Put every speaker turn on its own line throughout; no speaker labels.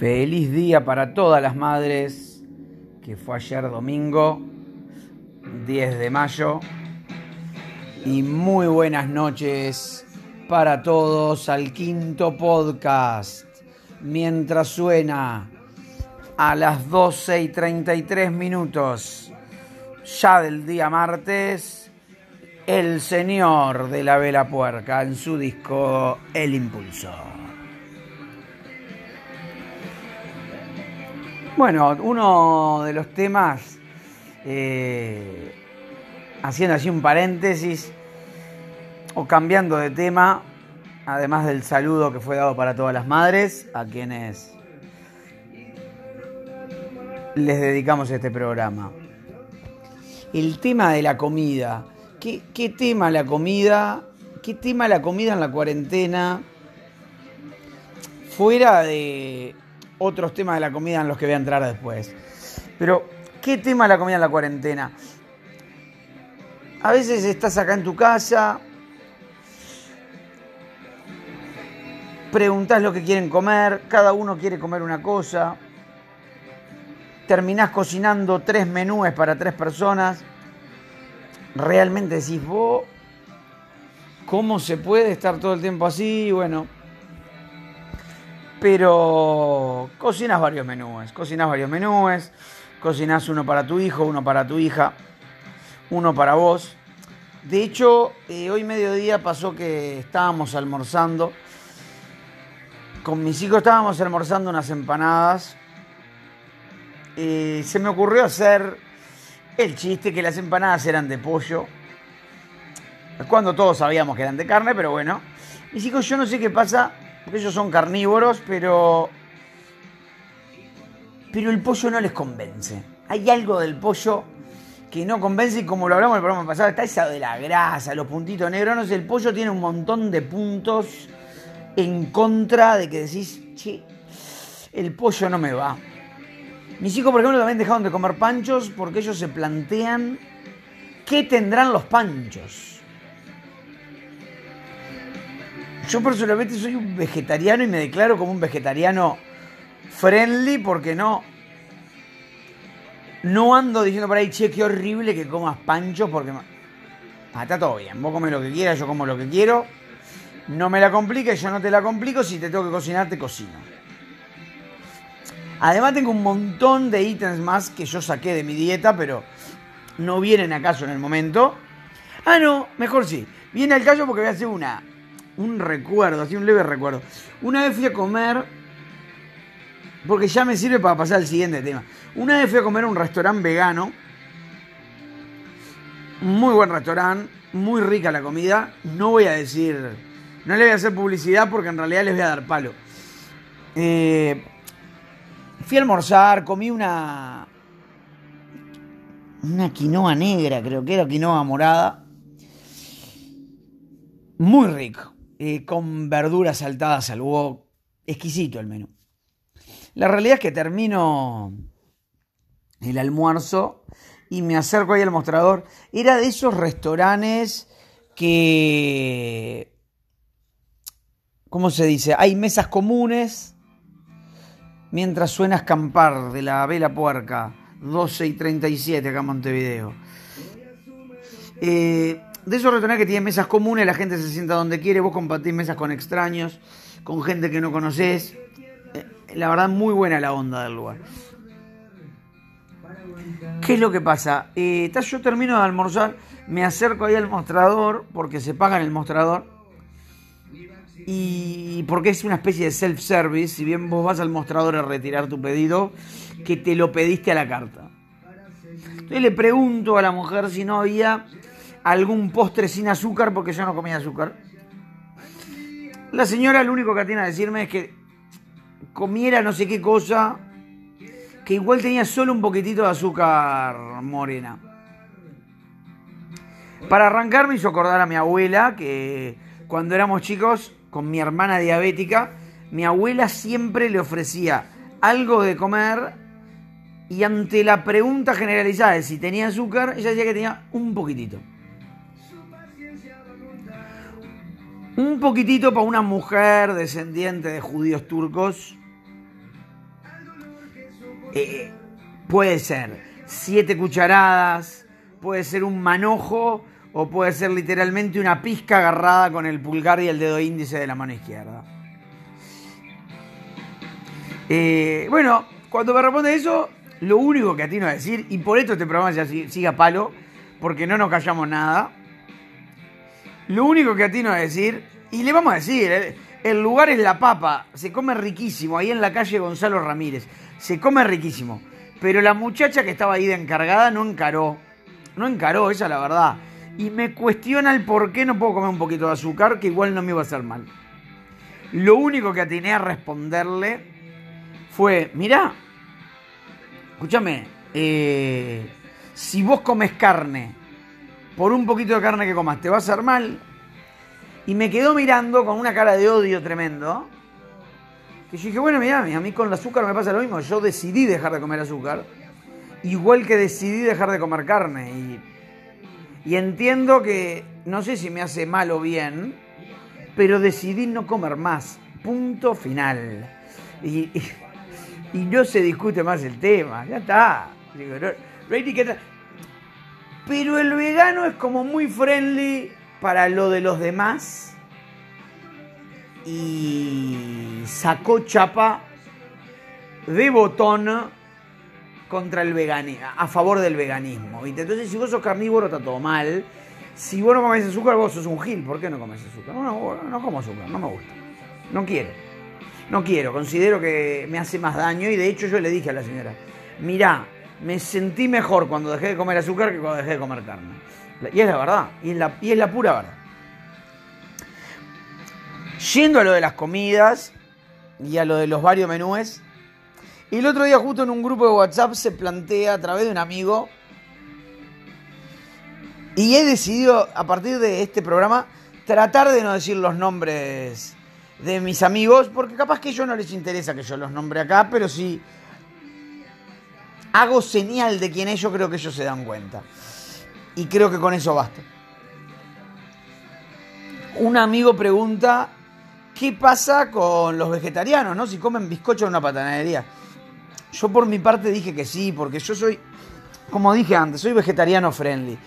Feliz día para todas las madres, que fue ayer domingo, 10 de mayo. Y muy buenas noches para todos al quinto podcast. Mientras suena a las 12 y 33 minutos, ya del día martes, el señor de la vela puerca en su disco El Impulsor. Bueno, uno de los temas, eh, haciendo así un paréntesis, o cambiando de tema, además del saludo que fue dado para todas las madres, a quienes les dedicamos este programa. El tema de la comida. ¿Qué, qué tema la comida? ¿Qué tema la comida en la cuarentena? Fuera de otros temas de la comida en los que voy a entrar después. Pero, ¿qué tema de la comida en la cuarentena? A veces estás acá en tu casa, preguntás lo que quieren comer, cada uno quiere comer una cosa, terminás cocinando tres menúes para tres personas, realmente decís vos, ¿cómo se puede estar todo el tiempo así? Bueno, pero cocinas varios menúes, cocinas varios menúes, cocinas uno para tu hijo, uno para tu hija, uno para vos. De hecho, eh, hoy mediodía pasó que estábamos almorzando. Con mis hijos estábamos almorzando unas empanadas. Eh, se me ocurrió hacer el chiste que las empanadas eran de pollo. Cuando todos sabíamos que eran de carne, pero bueno. Mis hijos, yo no sé qué pasa, porque ellos son carnívoros, pero. Pero el pollo no les convence. Hay algo del pollo que no convence y como lo hablamos en el programa pasado, está esa de la grasa, los puntitos negros, no sé, el pollo tiene un montón de puntos en contra de que decís, che, el pollo no me va. Mis hijos, por ejemplo, también dejaron de comer panchos porque ellos se plantean qué tendrán los panchos. Yo personalmente soy un vegetariano y me declaro como un vegetariano friendly porque no no ando diciendo por ahí, che, qué horrible que comas panchos porque ah, está todo bien, vos comes lo que quieras, yo como lo que quiero. No me la compliques, yo no te la complico, si te tengo que cocinar, te cocino. Además tengo un montón de ítems más que yo saqué de mi dieta, pero no vienen acaso en el momento. Ah, no, mejor sí. Viene al caso porque voy a hacer una, un recuerdo, así un leve recuerdo. Una vez fui a comer, porque ya me sirve para pasar al siguiente tema. Una vez fui a comer a un restaurante vegano, muy buen restaurante, muy rica la comida. No voy a decir, no le voy a hacer publicidad porque en realidad les voy a dar palo. Eh, fui a almorzar, comí una, una quinoa negra, creo que era quinoa morada. Muy rico. Eh, con verduras saltadas al huevo. Exquisito el menú. La realidad es que termino el almuerzo y me acerco ahí al mostrador. Era de esos restaurantes que... ¿Cómo se dice? Hay mesas comunes mientras suena escampar de la vela puerca. 12 y 37 acá en Montevideo. Eh, de esos restaurantes que tienen mesas comunes, la gente se sienta donde quiere, vos compartís mesas con extraños, con gente que no conoces. Eh, la verdad, muy buena la onda del lugar. ¿Qué es lo que pasa? Eh, yo termino de almorzar, me acerco ahí al mostrador, porque se paga en el mostrador, y porque es una especie de self-service, si bien vos vas al mostrador a retirar tu pedido, que te lo pediste a la carta. Entonces le pregunto a la mujer si no había algún postre sin azúcar, porque yo no comía azúcar. La señora lo único que tiene a decirme es que comiera no sé qué cosa, que igual tenía solo un poquitito de azúcar morena. Para arrancar me hizo acordar a mi abuela que cuando éramos chicos, con mi hermana diabética, mi abuela siempre le ofrecía algo de comer y ante la pregunta generalizada de si tenía azúcar, ella decía que tenía un poquitito. Un poquitito para una mujer descendiente de judíos turcos eh, puede ser 7 cucharadas, puede ser un manojo o puede ser literalmente una pizca agarrada con el pulgar y el dedo índice de la mano izquierda. Eh, bueno, cuando me responde eso, lo único que atino a decir, y por esto este programa ya sigue a palo, porque no nos callamos nada, lo único que atino a decir, y le vamos a decir, el, el lugar es La Papa, se come riquísimo, ahí en la calle Gonzalo Ramírez, se come riquísimo, pero la muchacha que estaba ahí de encargada no encaró, no encaró, esa es la verdad y me cuestiona el por qué no puedo comer un poquito de azúcar, que igual no me iba a hacer mal. Lo único que atiné a responderle fue, mirá, escúchame, eh, si vos comes carne, por un poquito de carne que comas, te va a hacer mal. Y me quedó mirando con una cara de odio tremendo. Que yo dije, bueno, mirá, a mí con el azúcar me pasa lo mismo. Yo decidí dejar de comer azúcar. Igual que decidí dejar de comer carne. Y entiendo que, no sé si me hace mal o bien, pero decidí no comer más. Punto final. Y, no se discute más el tema, ya está. Pero el vegano es como muy friendly para lo de los demás y sacó chapa de botón contra el veganismo, a favor del veganismo. Entonces, si vos sos carnívoro, está todo mal. Si vos no comes azúcar, vos sos un gil. ¿Por qué no comes azúcar? No, no, no como azúcar, no me gusta. No quiero. No quiero, considero que me hace más daño y de hecho yo le dije a la señora, mirá, me sentí mejor cuando dejé de comer azúcar que cuando dejé de comer carne. Y es la verdad, y es la, pura verdad. Yendo a lo de las comidas y a lo de los varios menúes, y el otro día justo en un grupo de WhatsApp se plantea a través de un amigo y he decidido a partir de este programa tratar de no decir los nombres de mis amigos porque capaz que ellos no les interesa que yo los nombre acá, pero si hago señal de quién es, yo creo que ellos se dan cuenta. Y creo que con eso basta. Un amigo pregunta, ¿qué pasa con los vegetarianos, no? Si comen bizcocho en una patanería. Yo por mi parte dije que sí, porque yo soy, como dije antes, soy vegetariano friendly.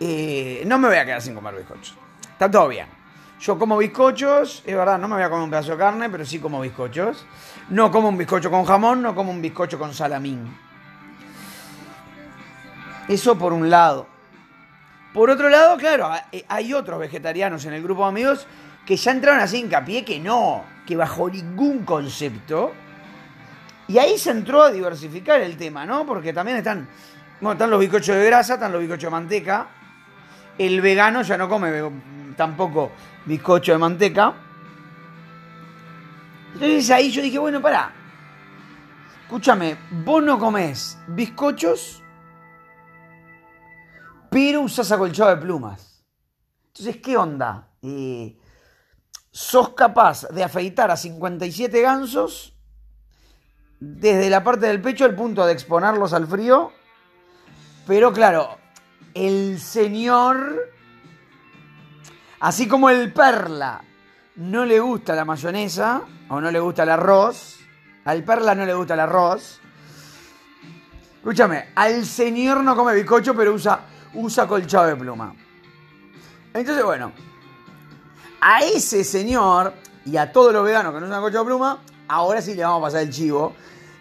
Eh, no me voy a quedar sin comer bizcochos. Está todo bien. Yo como bizcochos, es verdad, no me voy a comer un pedazo de carne, pero sí como bizcochos. No como un bizcocho con jamón, no como un bizcocho con salamín. Eso por un lado. Por otro lado, claro, eh, hay otros vegetarianos en el grupo de amigos que ya entraron así hincapié que no, que bajo ningún concepto y ahí se entró a diversificar el tema, ¿no? Porque también están, bueno, están los bizcochos de grasa, están los bizcochos de manteca. El vegano ya no come tampoco bizcocho de manteca. Entonces ahí yo dije, bueno, pará. Escúchame, vos no comés bizcochos, pero usás acolchado de plumas. Entonces, ¿qué onda? ¿Sos capaz de afeitar a 57 gansos desde la parte del pecho al punto de exponerlos al frío. Pero claro, el señor, así como el perla, no le gusta la mayonesa o no le gusta el arroz, al perla no le gusta el arroz. Escúchame, al señor no come bizcocho, pero usa, usa colchado de pluma. Entonces, bueno, a ese señor y a todos los veganos que no usan colchado de pluma, ahora sí le vamos a pasar el chivo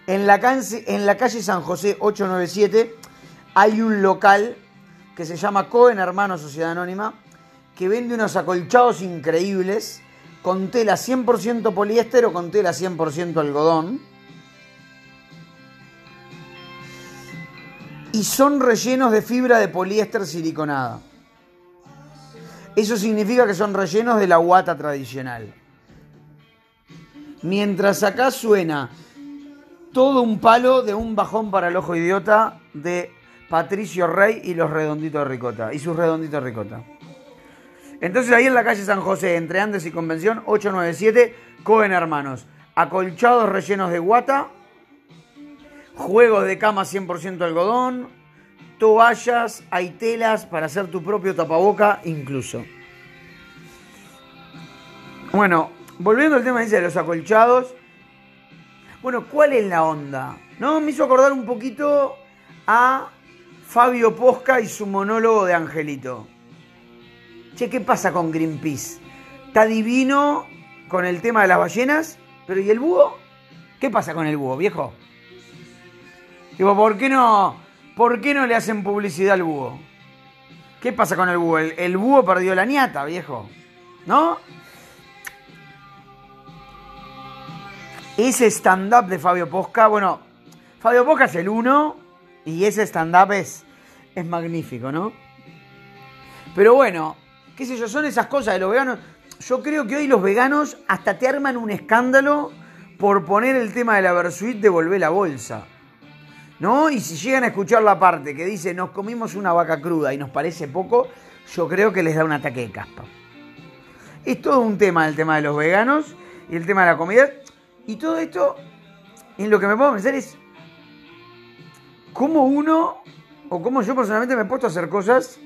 en la, calle San José 897 hay un local que se llama Cohen Hermano Sociedad Anónima que vende unos acolchados increíbles con tela 100% poliéster o con tela 100% algodón. Y son rellenos de fibra de poliéster siliconada. Eso significa que son rellenos de la guata tradicional. Mientras acá suena todo un palo de un bajón para el ojo idiota de Patricio Rey y los redonditos de ricota. Y sus redonditos de ricota. Entonces ahí en la calle San José, entre Andes y Convención, 897, Cohen Hermanos. Acolchados rellenos de guata, juegos de cama 100% algodón, toallas, hay telas para hacer tu propio tapaboca incluso. Bueno, volviendo al tema de los acolchados, Bueno, ¿cuál es la onda? ¿No? Me hizo acordar un poquito a Fabio Posca y su monólogo de Angelito. Che, ¿qué pasa con Greenpeace? Está divino con el tema de las ballenas, pero ¿y el búho? ¿Qué pasa con el búho, viejo? Digo, ¿por qué no, por qué no le hacen publicidad al búho? ¿Qué pasa con el búho? El, búho perdió la ñata, viejo. ¿No? Ese stand-up de Fabio Posca, bueno, Fabio Posca es el uno y ese stand-up es, es magnífico, ¿no? Pero bueno, qué sé yo, son esas cosas de los veganos. Yo creo que hoy los veganos hasta te arman un escándalo por poner el tema de la Versuit de volver la bolsa. ¿No? Y si llegan a escuchar la parte que dice nos comimos una vaca cruda y nos parece poco, yo creo que les da un ataque de caspa. Es todo un tema el tema de los veganos y el tema de la comida. Y todo esto, en lo que me puedo pensar es cómo uno, o cómo yo personalmente me he puesto a hacer cosas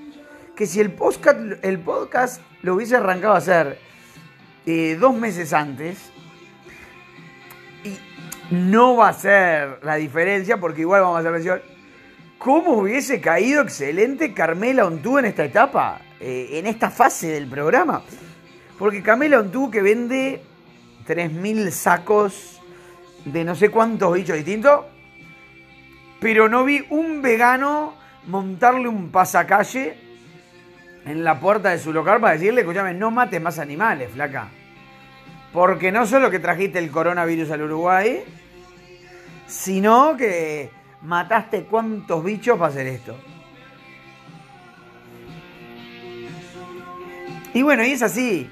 que si el podcast, el podcast lo hubiese arrancado a hacer eh, dos meses antes, no va a ser la diferencia, porque igual vamos a hacer mención, ¿cómo hubiese caído excelente Carmela Ontú en esta etapa, eh, en esta fase del programa? Porque Carmela Ontú que vende 3.000 sacos de no sé cuántos bichos distintos, pero no vi un vegano montarle un pasacalle en la puerta de su local para decirle, escúchame, no mates más animales, flaca. Porque no solo que trajiste el coronavirus al Uruguay, sino que mataste cuántos bichos para hacer esto. Y bueno, y es así.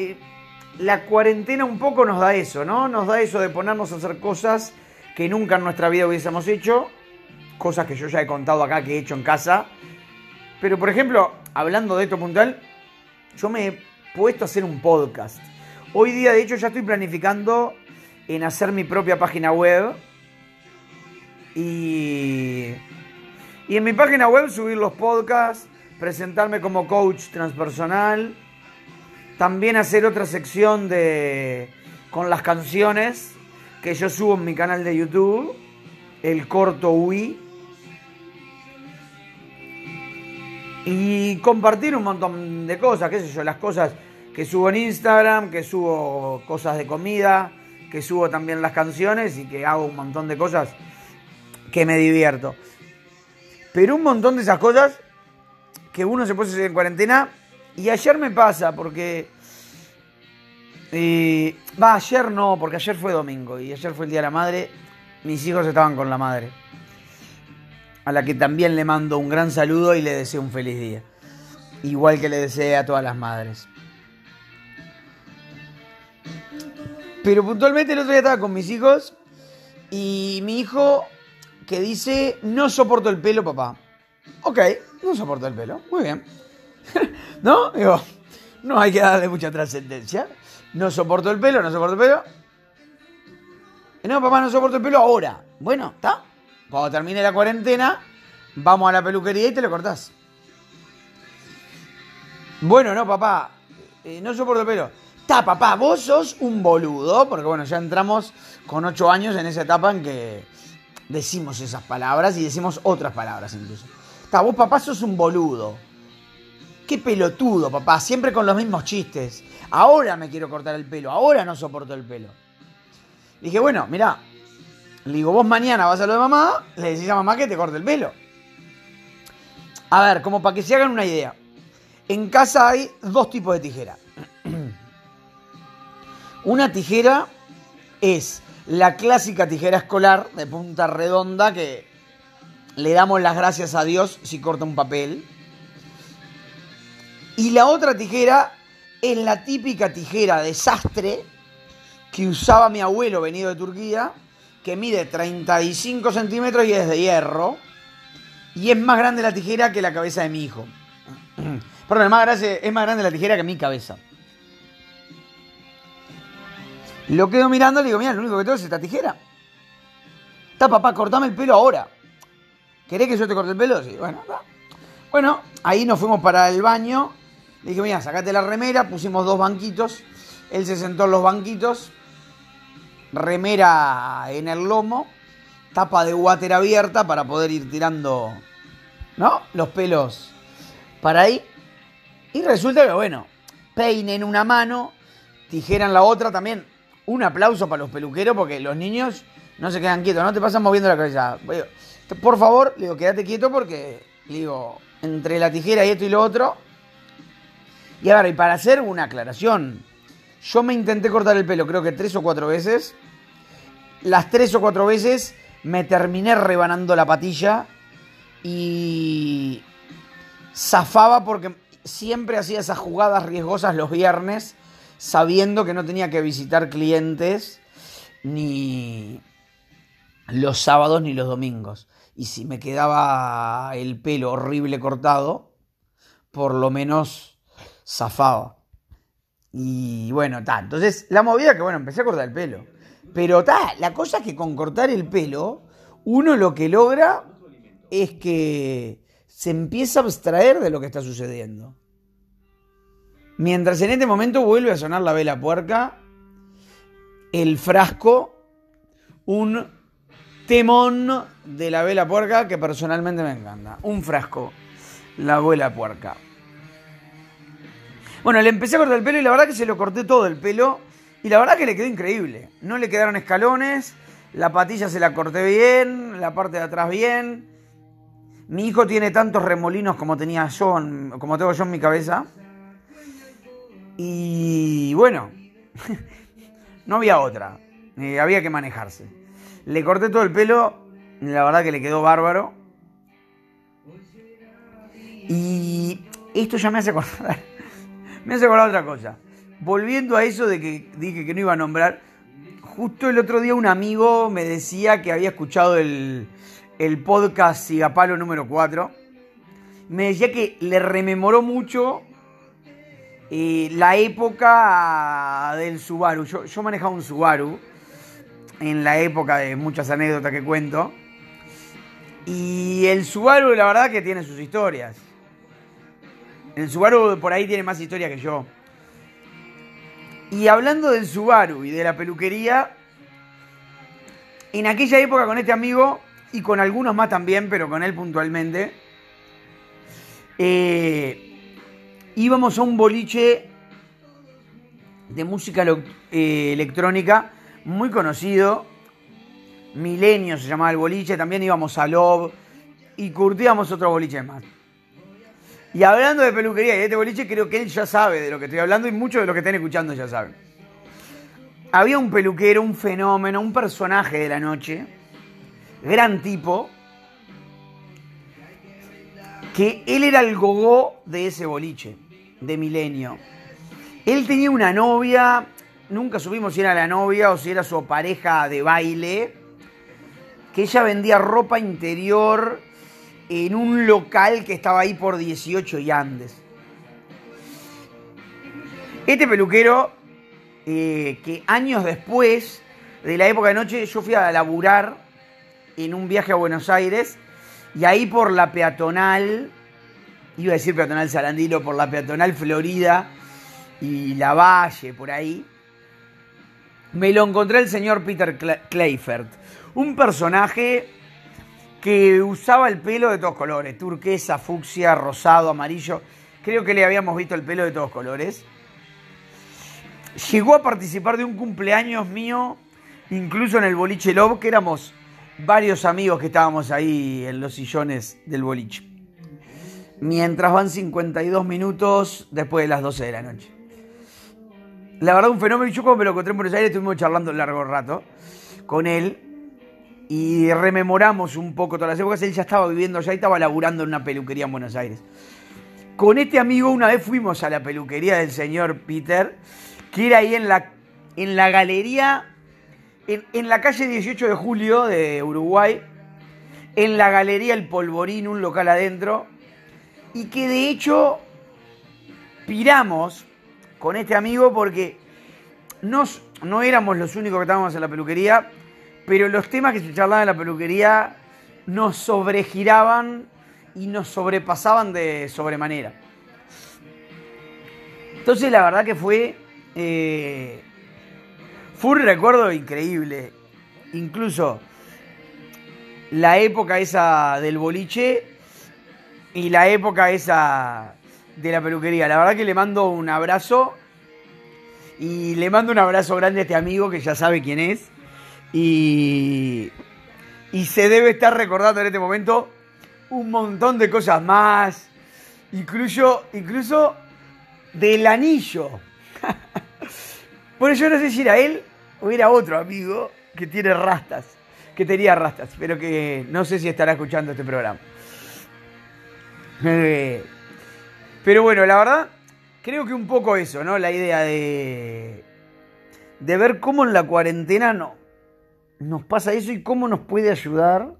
Eh, la cuarentena un poco nos da eso, ¿no? Nos da eso de ponernos a hacer cosas que nunca en nuestra vida hubiésemos hecho, cosas que yo ya he contado acá que he hecho en casa, pero, por ejemplo, hablando de esto puntual, yo me he puesto a hacer un podcast. Hoy día, de hecho, ya estoy planificando en hacer mi propia página web. Y, y en mi página web subir los podcasts, presentarme como coach transpersonal. También hacer otra sección de con las canciones que yo subo en mi canal de YouTube, el corto UI. y compartir un montón de cosas, qué sé yo, las cosas que subo en Instagram, que subo cosas de comida, que subo también las canciones y que hago un montón de cosas que me divierto. Pero un montón de esas cosas que uno se puede hacer en cuarentena y ayer me pasa porque... Va, ayer no, porque ayer fue domingo y ayer fue el Día de la Madre. Mis hijos estaban con la madre a la que también le mando un gran saludo y le deseo un feliz día. Igual que le deseo a todas las madres. Pero puntualmente el otro día estaba con mis hijos y mi hijo que dice, no soporto el pelo, papá. Ok, no soporto el pelo. Muy bien. ¿No? Digo, no hay que darle mucha trascendencia. No soporto el pelo, no soporto el pelo. No, papá, no soporto el pelo ahora. Bueno, ¿está? Cuando termine la cuarentena, vamos a la peluquería y te lo cortás. Bueno, no, papá, eh, no soporto el pelo. Está, papá, vos sos un boludo, porque bueno, ya entramos con ocho años en esa etapa en que decimos esas palabras y decimos otras palabras incluso. Está, vos papá sos un boludo. Qué pelotudo, papá, siempre con los mismos chistes. Ahora me quiero cortar el pelo, ahora no soporto el pelo. Dije, bueno, mira, le digo, vos mañana vas a lo de mamá, le decís a mamá que te corte el pelo. A ver, como para que se hagan una idea. En casa hay dos tipos de tijera. Una tijera es la clásica tijera escolar de punta redonda que le damos las gracias a Dios si corta un papel. Y la otra tijera es la típica tijera de sastre que usaba mi abuelo venido de Turquía que mide 35 centímetros y es de hierro. Y es más grande la tijera que la cabeza de mi hijo. Perdón, es más, grande, es más grande la tijera que mi cabeza. Lo quedo mirando y le digo, mira, lo único que tengo es esta tijera. Está, papá, cortame el pelo ahora. ¿Querés que yo te corte el pelo? Sí, bueno, está. Bueno, ahí nos fuimos para el baño. Le dije, mira, sacate la remera, pusimos dos banquitos. Él se sentó en los banquitos remera en el lomo, tapa de water abierta para poder ir tirando, ¿no? Los pelos para ahí. Y resulta que, bueno, peine en una mano, tijera en la otra también. Un aplauso para los peluqueros porque los niños no se quedan quietos, no te pasan moviendo la cabeza. Por favor, le digo, quédate quieto porque, digo, entre la tijera y esto y lo otro. Y ahora, y para hacer una aclaración, yo me intenté cortar el pelo creo que tres o cuatro veces. Las tres o cuatro veces me terminé rebanando la patilla y zafaba porque siempre hacía esas jugadas riesgosas los viernes sabiendo que no tenía que visitar clientes ni los sábados ni los domingos. Y si me quedaba el pelo horrible cortado, por lo menos zafaba. Y bueno, está. Entonces, la movida que, bueno, empecé a cortar el pelo. Pero está, la cosa es que con cortar el pelo, uno lo que logra es que se empieza a abstraer de lo que está sucediendo. Mientras en este momento vuelve a sonar la vela puerca, el frasco, un temón de la vela puerca que personalmente me encanta. Un frasco, la vela puerca. Bueno, le empecé a cortar el pelo y la verdad que se lo corté todo el pelo y la verdad que le quedó increíble. No le quedaron escalones, la patilla se la corté bien, la parte de atrás bien. Mi hijo tiene tantos remolinos como tenía yo, como tengo yo en mi cabeza. Y bueno, no había otra. Eh, había que manejarse. Le corté todo el pelo, la verdad que le quedó bárbaro. Y esto ya me hace acordar, me hace acordar otra cosa. Volviendo a eso de que dije que no iba a nombrar, justo el otro día un amigo me decía que había escuchado el, el podcast Sigapalo número 4. Me decía que le rememoró mucho eh, la época del Subaru. Yo, yo manejaba un Subaru en la época de muchas anécdotas que cuento. Y el Subaru, la verdad, que tiene sus historias. El Subaru por ahí tiene más historia que yo. Y hablando del Subaru y de la peluquería, en aquella época con este amigo y con algunos más también, pero con él puntualmente, eh, íbamos a un boliche de música eh, electrónica muy conocido. Milenio se llamaba el boliche, también íbamos a Love y curtíamos otro boliche más. Y hablando de peluquería y de este boliche, creo que él ya sabe de lo que estoy hablando y muchos de los que están escuchando ya saben. Había un peluquero, un fenómeno, un personaje de la noche, gran tipo, que él era el gogó de ese boliche, de Milenio. Él tenía una novia nunca supimos si era la novia o si era su pareja de baile, que ella vendía ropa interior en un local que estaba ahí por 18 y Andes. Este peluquero, eh, que años después de la época de noche, yo fui a laburar en un viaje a Buenos Aires y ahí por la peatonal, iba a decir peatonal Sarandilo, por la peatonal Florida y la Valle, por ahí, me lo encontré el señor Peter Clayford, un personaje que usaba el pelo de todos colores, turquesa, fucsia, rosado, amarillo. Creo que le habíamos visto el pelo de todos colores. Llegó a participar de un cumpleaños mío, incluso en el boliche Love, que éramos varios amigos que estábamos ahí en los sillones del boliche. Mientras van 52 minutos después de las 12 de la noche. La verdad, un fenómeno. Yo cuando me lo encontré en Buenos Aires estuvimos charlando un largo rato con él y rememoramos un poco todas las épocas. Él ya estaba viviendo allá y estaba laburando en una peluquería en Buenos Aires. Con este amigo una vez fuimos a la peluquería del señor Peter, que era ahí en la, en la galería, en, la calle 18 de julio de Uruguay, en la galería El Polvorín, un local adentro, y que de hecho piramos con este amigo porque nos, no éramos los únicos que estábamos en la peluquería, pero los temas que se charlaban en la peluquería nos sobregiraban y nos sobrepasaban de sobremanera. Entonces la verdad que fue, eh, Fue un recuerdo increíble. Incluso la época esa del boliche y la época esa de la peluquería. La verdad que le mando un abrazo y le mando un abrazo grande a este amigo que ya sabe quién es. Y, y se debe estar recordando en este momento un montón de cosas más. Incluso, incluso del anillo. bueno, yo no sé si era él o era otro amigo que tiene rastas. Que tenía rastas, pero que no sé si estará escuchando este programa. Eh, pero bueno, la verdad, creo que un poco eso, ¿no? La idea de, de ver cómo en la cuarentena no, nos pasa eso y cómo nos puede ayudar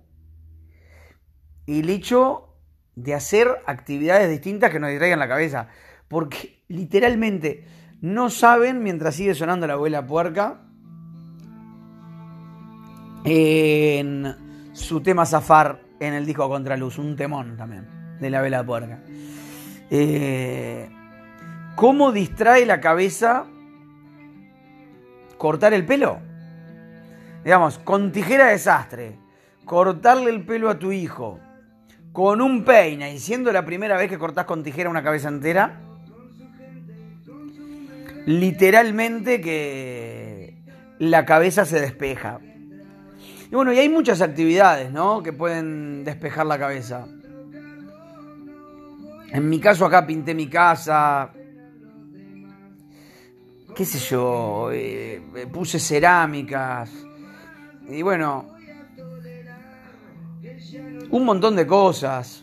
el hecho de hacer actividades distintas que nos distraigan la cabeza. Porque literalmente no saben, mientras sigue sonando la abuela puerca, en su tema Zafar en el disco Contraluz, un temón también de la vela puerca. Eh, ¿Cómo distrae la cabeza cortar el pelo? Digamos, con tijera desastre, cortarle el pelo a tu hijo, con un peine y siendo la primera vez que cortás con tijera una cabeza entera, literalmente que la cabeza se despeja. Y bueno, y hay muchas actividades, ¿no? Que pueden despejar la cabeza. En mi caso acá pinté mi casa, qué sé yo, eh, puse cerámicas y bueno, un montón de cosas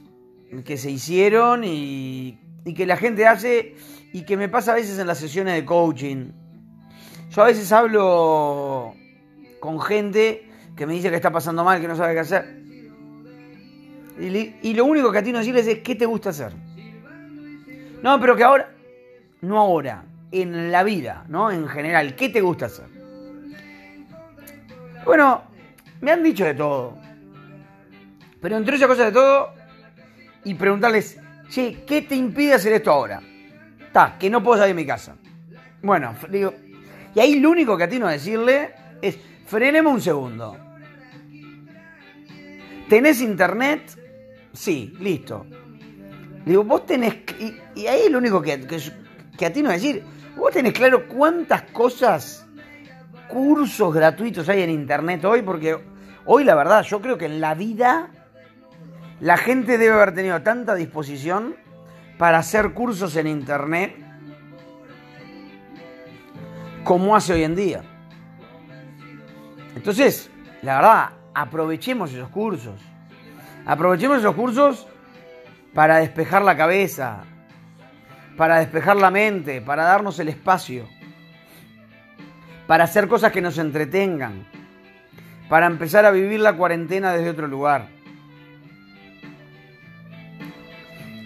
que se hicieron y, y que la gente hace y que me pasa a veces en las sesiones de coaching. Yo a veces hablo con gente que me dice que está pasando mal, que no sabe qué hacer. Y, lo único que a ti no decirles es qué te gusta hacer. No, pero que ahora, no ahora, en la vida, ¿no? En general, ¿qué te gusta hacer? Bueno, me han dicho de todo. Pero entre esas cosas de todo, y preguntarles, che, ¿qué te impide hacer esto ahora? Está, que no puedo salir de mi casa. Bueno, digo, y ahí lo único que atino a decirle es, frenemos un segundo. ¿Tenés internet? Sí, listo. Digo, vos tenés... Y, ahí lo único que, que, que atino a decir, vos tenés claro cuántas cosas, cursos gratuitos hay en internet hoy, porque hoy la verdad yo creo que en la vida la gente debe haber tenido tanta disposición para hacer cursos en internet como hace hoy en día. Entonces, la verdad, aprovechemos esos cursos. Aprovechemos esos cursos para despejar la cabeza, para despejar la mente, para darnos el espacio, para hacer cosas que nos entretengan, para empezar a vivir la cuarentena desde otro lugar.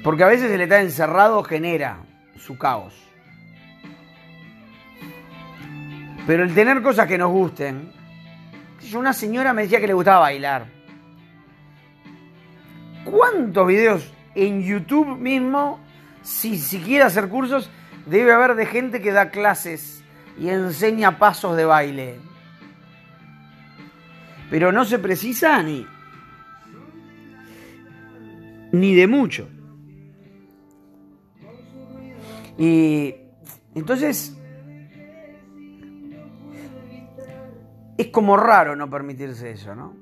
Porque a veces el estar encerrado genera su caos. Pero el tener cosas que nos gusten. Una señora me decía que le gustaba bailar. ¿Cuántos videos en YouTube mismo, si, si quiere hacer cursos, debe haber de gente que da clases y enseña pasos de baile? Pero no se precisa ni, ni de mucho. Y entonces es como raro no permitirse eso, ¿no?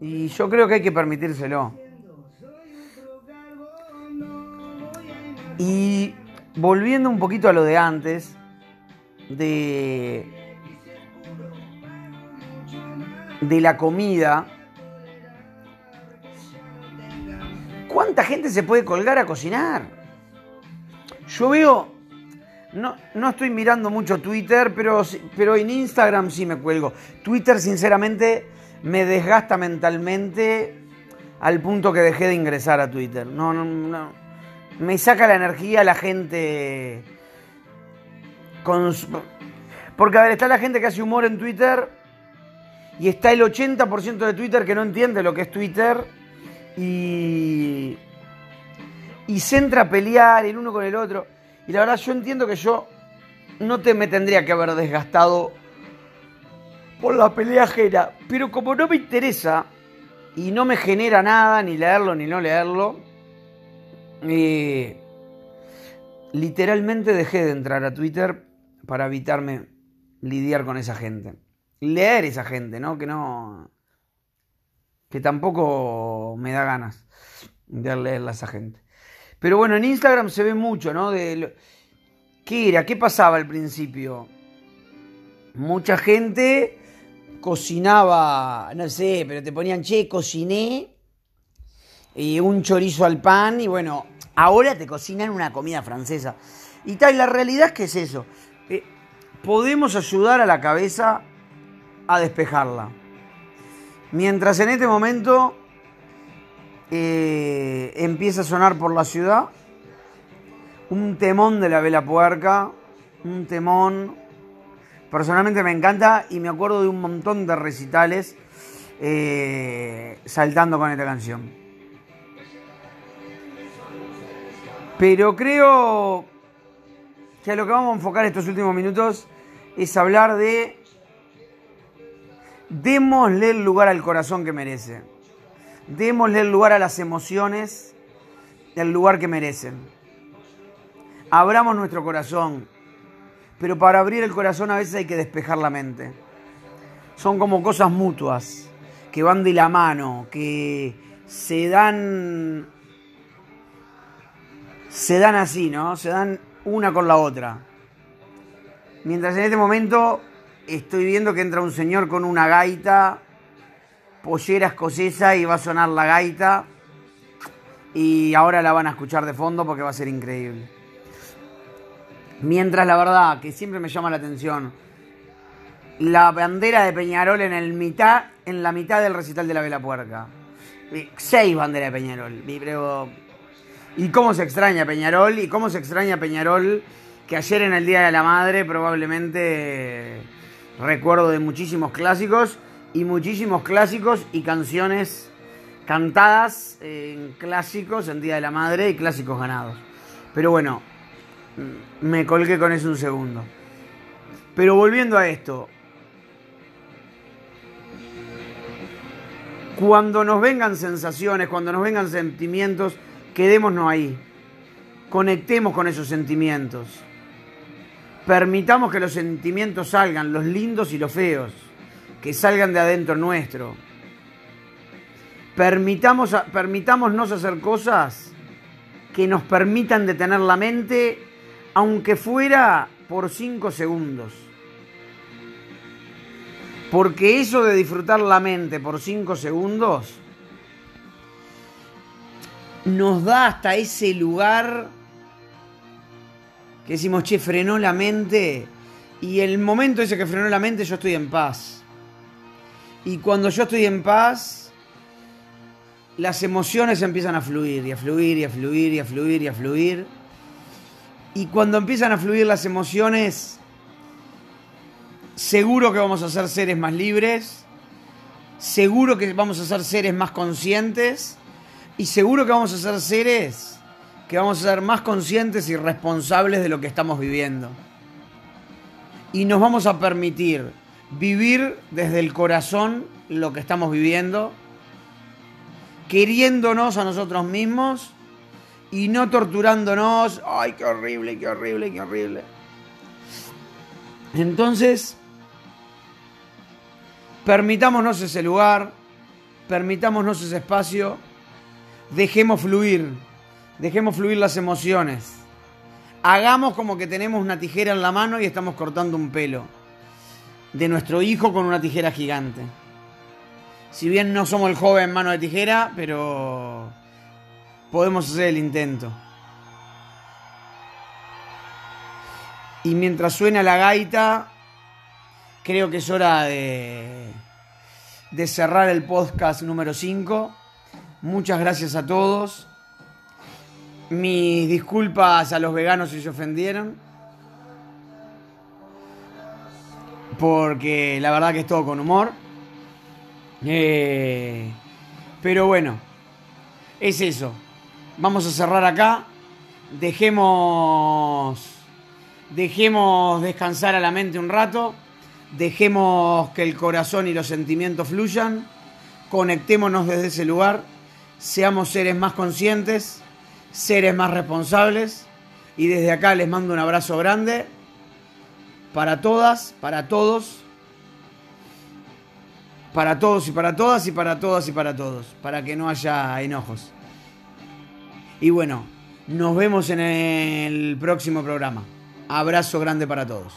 Y yo creo que hay que permitírselo. Y volviendo un poquito a lo de antes, de, de la comida, ¿cuánta gente se puede colgar a cocinar? Yo veo, no, no estoy mirando mucho Twitter, pero, pero en Instagram sí me cuelgo. Twitter, sinceramente, me desgasta mentalmente al punto que dejé de ingresar a Twitter. No, no, no. Me saca la energía la gente. Porque, a ver, está la gente que hace humor en Twitter y está el 80% de Twitter que no entiende lo que es Twitter y y se entra a pelear el uno con el otro. Y la verdad yo entiendo que yo no te, me tendría que haber desgastado por la pelea ajena. Pero como no me interesa y no me genera nada, ni leerlo ni no leerlo, eh, literalmente dejé de entrar a Twitter para evitarme lidiar con esa gente. Leer esa gente, ¿no? Que no. que tampoco me da ganas de leerla a esa gente. Pero bueno, en Instagram se ve mucho, ¿no? De, ¿Qué era? ¿Qué pasaba al principio? Mucha gente cocinaba, no sé, pero te ponían, che, cociné y un chorizo al pan y bueno, ahora te cocinan una comida francesa. Y tal, la realidad es que es eso. Eh, podemos ayudar a la cabeza a despejarla. Mientras en este momento eh, empieza a sonar por la ciudad un temón de la vela puerca, un temón Personalmente me encanta y me acuerdo de un montón de recitales eh, saltando con esta canción. Pero creo que a lo que vamos a enfocar estos últimos minutos es hablar de démosle el lugar al corazón que merece. Démosle el lugar a las emociones, el lugar que merecen. Abramos nuestro corazón, pero para abrir el corazón a veces hay que despejar la mente. Son como cosas mutuas, que van de la mano, que se dan se dan así, ¿no? Se dan una con la otra. Mientras en este momento estoy viendo que entra un señor con una gaita, pollera escocesa y va a sonar la gaita. Y ahora la van a escuchar de fondo porque va a ser increíble. Mientras la verdad que siempre me llama la atención, la bandera de Peñarol en, el mitad, en la mitad del recital de la Vela Puerca. Seis banderas de Peñarol. Y cómo se extraña Peñarol, y cómo se extraña Peñarol, que ayer en el Día de la Madre probablemente recuerdo de muchísimos clásicos, y muchísimos clásicos y canciones cantadas en clásicos en Día de la Madre y clásicos ganados. Pero bueno, me colgué con eso un segundo. Pero volviendo a esto, cuando nos vengan sensaciones, cuando nos vengan sentimientos, quedémonos ahí. Conectemos con esos sentimientos. Permitamos que los sentimientos salgan, los lindos y los feos, que salgan de adentro nuestro. Permitamos, permitámonos hacer cosas que nos permitan detener la mente aunque fuera por cinco segundos. Porque eso de disfrutar la mente por cinco segundos nos da hasta ese lugar que decimos, che, frenó la mente. Y el momento ese que frenó la mente yo estoy en paz. Y cuando yo estoy en paz, las emociones empiezan a fluir y a fluir y a fluir y a fluir y a fluir. Y cuando empiezan a fluir las emociones, seguro que vamos a ser seres más libres, seguro que vamos a ser seres más conscientes y seguro que vamos a ser seres que vamos a ser más conscientes y responsables de lo que estamos viviendo. Y nos vamos a permitir vivir desde el corazón lo que estamos viviendo, queriéndonos a nosotros mismos y no torturándonos. ¡Ay, qué horrible, qué horrible, qué horrible! Entonces, permitámonos ese lugar, permitámonos ese espacio, dejemos fluir, dejemos fluir las emociones. Hagamos como que tenemos una tijera en la mano y estamos cortando un pelo de nuestro hijo con una tijera gigante. Si bien no somos el joven mano de tijera, pero podemos hacer el intento. Y mientras suena la gaita, creo que es hora de, de cerrar el podcast número 5. Muchas gracias a todos. Mis disculpas a los veganos si se ofendieron. Porque la verdad que es todo con humor. Eh, pero bueno, es eso. Vamos a cerrar acá. Dejemos, dejemos descansar a la mente un rato. Dejemos que el corazón y los sentimientos fluyan. Conectémonos desde ese lugar. Seamos seres más conscientes, seres más responsables. Y desde acá les mando un abrazo grande para todas, para todos, para todos y para todas y para todas y para todos, para que no haya enojos. Y bueno, nos vemos en el próximo programa. Abrazo grande para todos.